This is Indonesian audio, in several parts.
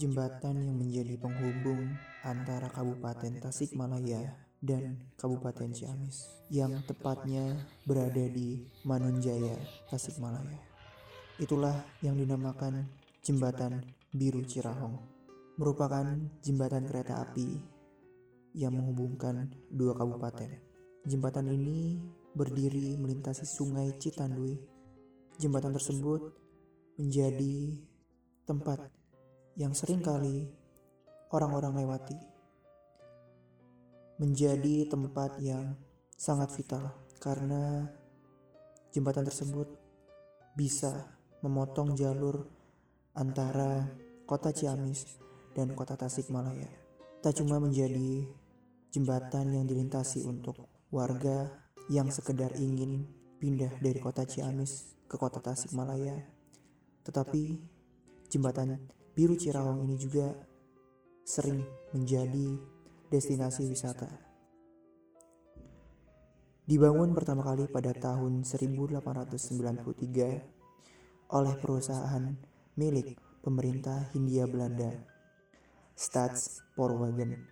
jembatan yang menjadi penghubung antara Kabupaten Tasikmalaya dan Kabupaten Ciamis yang tepatnya berada di Manunjaya, Tasikmalaya. Itulah yang dinamakan Jembatan Biru Cirahong. Merupakan jembatan kereta api yang menghubungkan dua kabupaten. Jembatan ini berdiri melintasi sungai Citandui. Jembatan tersebut menjadi tempat yang sering kali orang-orang lewati menjadi tempat yang sangat vital karena jembatan tersebut bisa memotong jalur antara kota Ciamis dan kota Tasikmalaya. Tak cuma menjadi jembatan yang dilintasi untuk warga yang sekedar ingin pindah dari kota Ciamis ke kota Tasikmalaya, tetapi jembatan Biru Cirawang ini juga sering menjadi destinasi wisata. Dibangun pertama kali pada tahun 1893 oleh perusahaan milik pemerintah Hindia Belanda, Staatspoorwagen.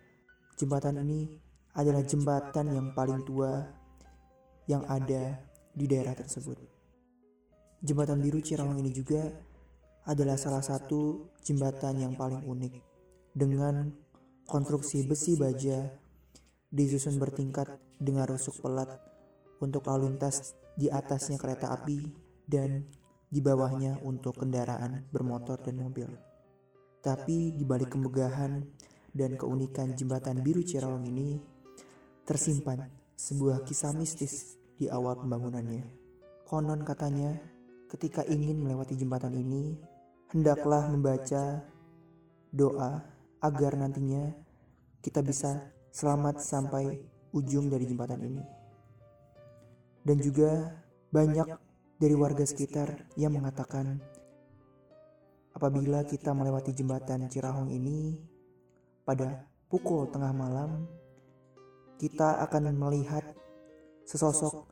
Jembatan ini adalah jembatan yang paling tua yang ada di daerah tersebut. Jembatan biru Cirawang ini juga adalah salah satu jembatan yang paling unik dengan konstruksi besi baja disusun bertingkat dengan rusuk pelat untuk lalu lintas di atasnya kereta api dan di bawahnya untuk kendaraan bermotor dan mobil. Tapi di balik kemegahan dan keunikan jembatan biru Cirawang ini tersimpan sebuah kisah mistis di awal pembangunannya. Konon katanya ketika ingin melewati jembatan ini hendaklah membaca doa agar nantinya kita bisa selamat sampai ujung dari jembatan ini. Dan juga banyak dari warga sekitar yang mengatakan apabila kita melewati jembatan Cirahong ini pada pukul tengah malam kita akan melihat sesosok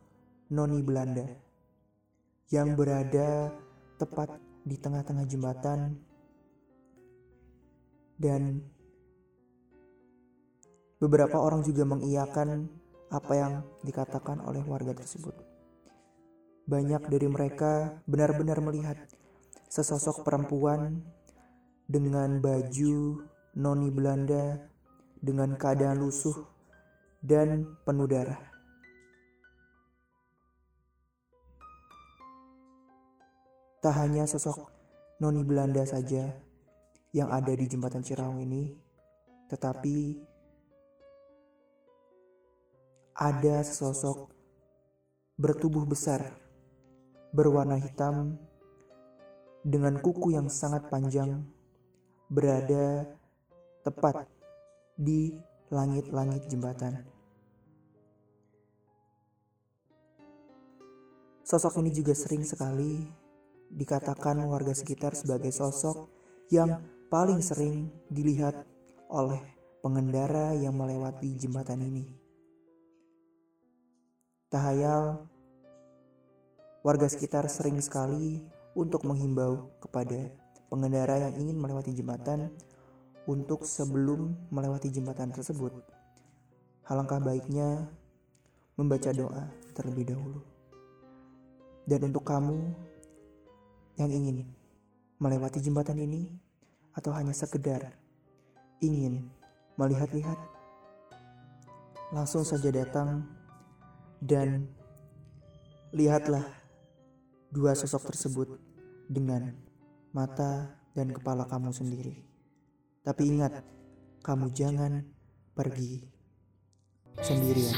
noni Belanda yang berada tepat di tengah-tengah jembatan dan beberapa orang juga mengiyakan apa yang dikatakan oleh warga tersebut. Banyak dari mereka benar-benar melihat sesosok perempuan dengan baju noni Belanda dengan keadaan lusuh dan penuh darah. Tak hanya sosok noni Belanda saja yang ada di jembatan Cirawang ini, tetapi ada sosok bertubuh besar, berwarna hitam, dengan kuku yang sangat panjang, berada tepat di langit-langit jembatan. Sosok ini juga sering sekali dikatakan warga sekitar sebagai sosok yang paling sering dilihat oleh pengendara yang melewati jembatan ini. Tahayal, warga sekitar sering sekali untuk menghimbau kepada pengendara yang ingin melewati jembatan untuk sebelum melewati jembatan tersebut. Alangkah baiknya membaca doa terlebih dahulu. Dan untuk kamu yang ingin melewati jembatan ini atau hanya sekedar ingin melihat-lihat langsung saja datang dan lihatlah dua sosok tersebut dengan mata dan kepala kamu sendiri. Tapi ingat, kamu jangan pergi sendirian.